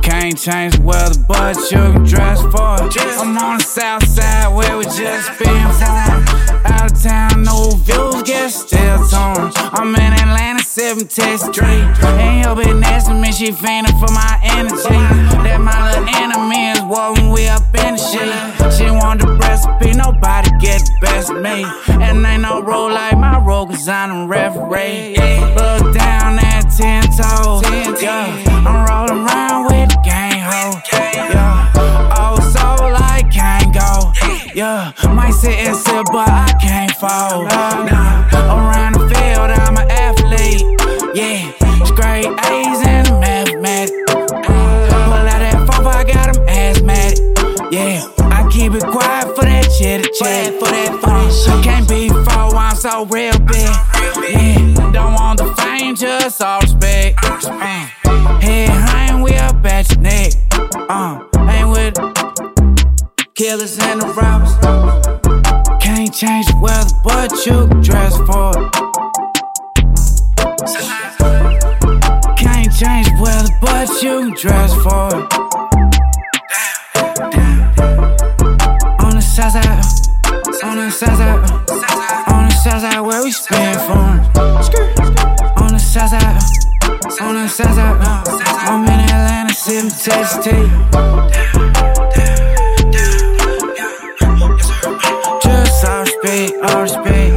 Can't change the weather, but you can dress for it. I'm on the south side where we just been formed. Out of town, no views, get still torn. I'm in Atlanta, 7 Test Street. Ain't your bitch next to me, she fainting for my energy. That my little enemy is walking we up in the shit. She want the recipe, nobody get the best of me. And ain't no rule like my role, cause I'm a referee. Look down at 10 toes. Yeah, I'm rolling around with the gang ho. Yeah, oh, so like can't go. Yeah, might sit and sit, but I can't fall. Nah, around the field, I'm an athlete. Yeah, straight A's and a mathematics. Pull out that phone, I got them asthmatic. Yeah, I keep it quiet for that chitter chat. For that, so real big. Yeah, don't want the fame, just all respect. Uh, head hang, we up at your neck. Uh, ain't with killers and the robbers. Can't change the weather, but you dress for it. Can't change the weather, but you dress for it. On the south side, on the south side, on the south side, on the south side. I'm in Atlanta, sipping Texas tea. Just all respect, all respect.